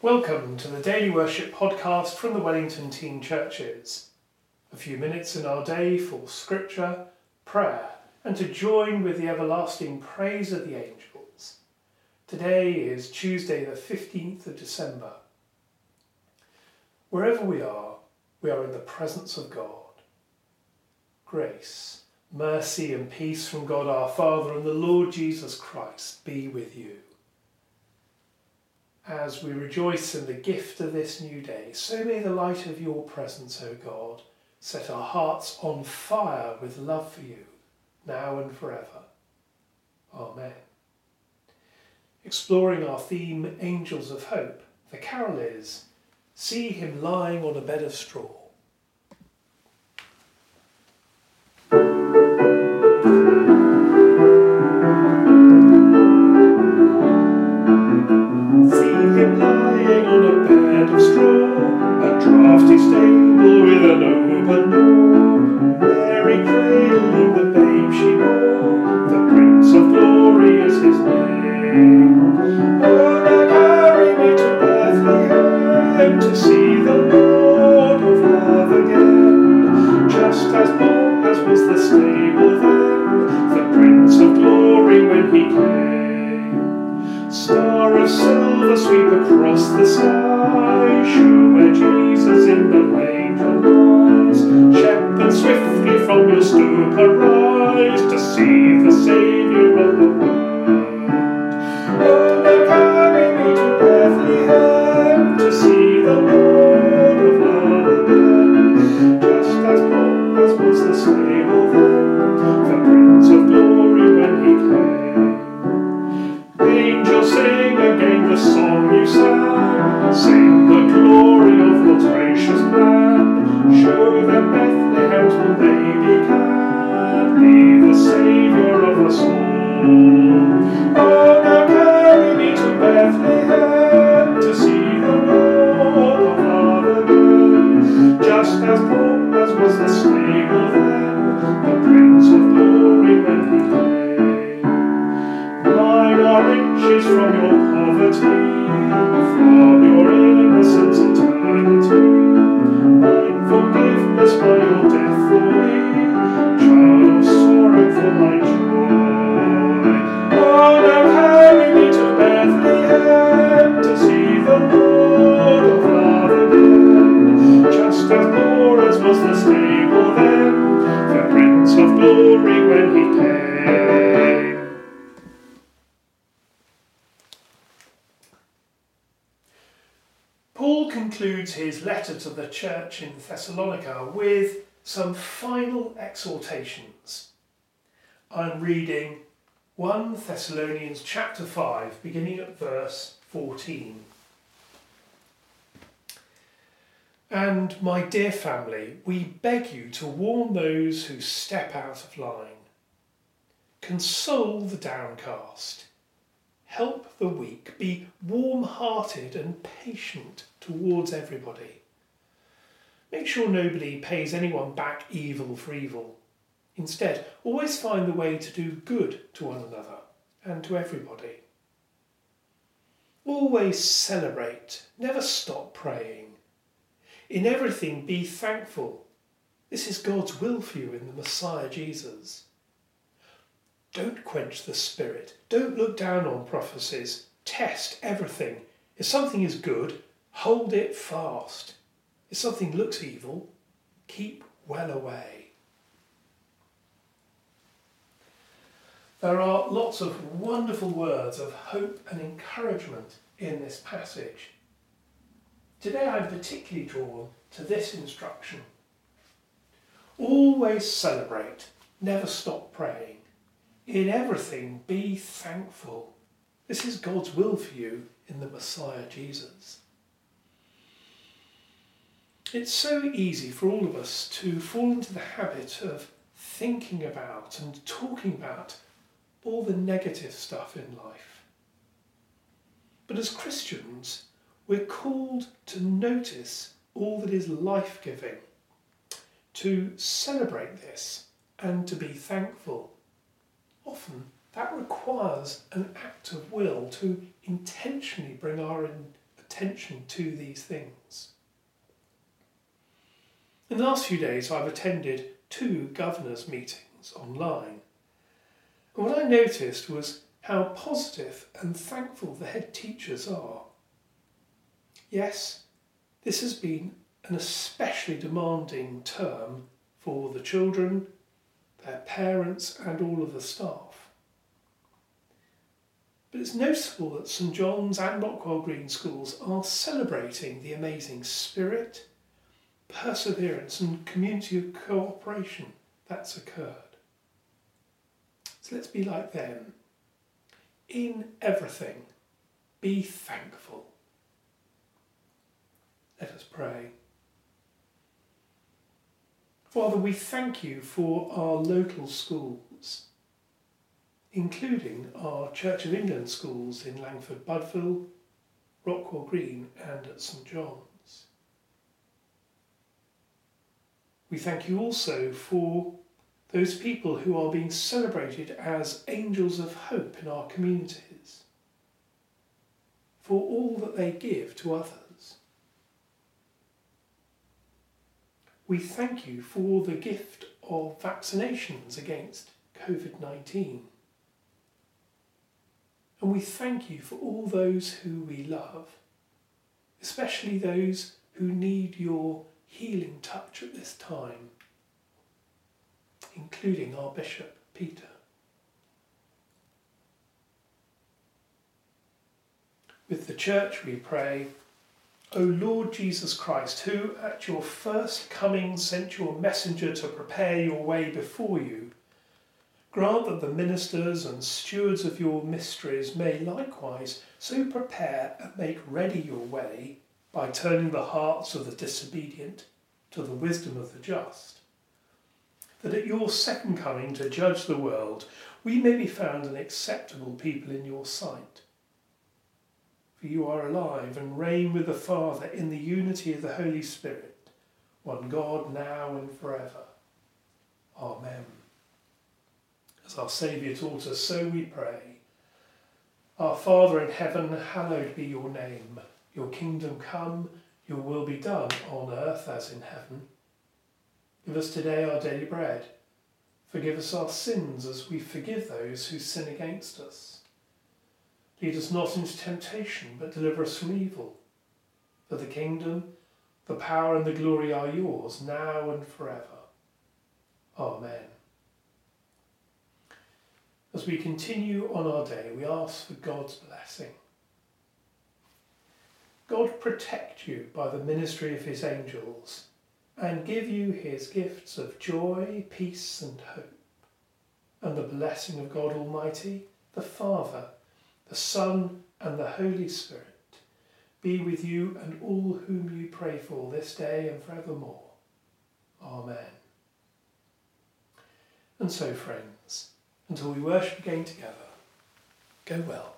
Welcome to the Daily Worship podcast from the Wellington Team Churches. A few minutes in our day for scripture, prayer, and to join with the everlasting praise of the angels. Today is Tuesday, the 15th of December. Wherever we are, we are in the presence of God. Grace, mercy, and peace from God our Father and the Lord Jesus Christ be with you as we rejoice in the gift of this new day, so may the light of your presence, O God, set our hearts on fire with love for you, now and forever. Amen. Exploring our theme, Angels of Hope, the carol is See him lying on a bed of straw. lofty stable with an open door. stoop her to see Paul concludes his letter to the church in Thessalonica with some final exhortations. I'm reading 1 Thessalonians chapter 5, beginning at verse 14. And my dear family, we beg you to warn those who step out of line. Console the downcast help the weak, be warm hearted and patient towards everybody. Make sure nobody pays anyone back evil for evil. Instead, always find the way to do good to one another and to everybody. Always celebrate, never stop praying. In everything, be thankful. This is God's will for you in the Messiah Jesus. Don't quench the spirit. Don't look down on prophecies. Test everything. If something is good, hold it fast. If something looks evil, keep well away. There are lots of wonderful words of hope and encouragement in this passage. Today I'm particularly drawn to this instruction. Always celebrate, never stop praying. In everything, be thankful. This is God's will for you in the Messiah Jesus. It's so easy for all of us to fall into the habit of thinking about and talking about all the negative stuff in life. But as Christians, we're called to notice all that is life giving, to celebrate this, and to be thankful often that requires an act of will to intentionally bring our attention to these things. In the last few days, I've attended two governors' meetings online. And what I noticed was how positive and thankful the head teachers are. Yes, this has been an especially demanding term for the children, their parents, and all of the staff. But it's noticeable that St John's and Rockwell Green schools are celebrating the amazing spirit, perseverance, and community of cooperation that's occurred. So let's be like them. In everything, be thankful. Let us pray. Father, we thank you for our local schools, including our Church of England schools in Langford Budville, Rockwell Green, and at St John's. We thank you also for those people who are being celebrated as angels of hope in our communities, for all that they give to others. We thank you for the gift of vaccinations against COVID 19. And we thank you for all those who we love, especially those who need your healing touch at this time, including our Bishop Peter. With the Church we pray O Lord Jesus Christ, who at your first coming sent your messenger to prepare your way before you, grant that the ministers and stewards of your mysteries may likewise so prepare and make ready your way by turning the hearts of the disobedient to the wisdom of the just, that at your second coming to judge the world we may be found an acceptable people in your sight for you are alive and reign with the Father in the unity of the Holy Spirit, one God now and forever. Amen. As our Saviour taught us, so we pray. Our Father in heaven, hallowed be your name. Your kingdom come, your will be done on earth as in heaven. Give us today our daily bread. Forgive us our sins as we forgive those who sin against us Lead us not into temptation, but deliver us from evil. For the kingdom, the power, and the glory are yours, now and forever. Amen. As we continue on our day, we ask for God's blessing. God protect you by the ministry of his angels and give you his gifts of joy, peace, and hope. And the blessing of God Almighty, the Father, the Son, and the Holy Spirit be with you and all whom you pray for this day and forevermore. Amen. And so, friends, until we worship again together, go well.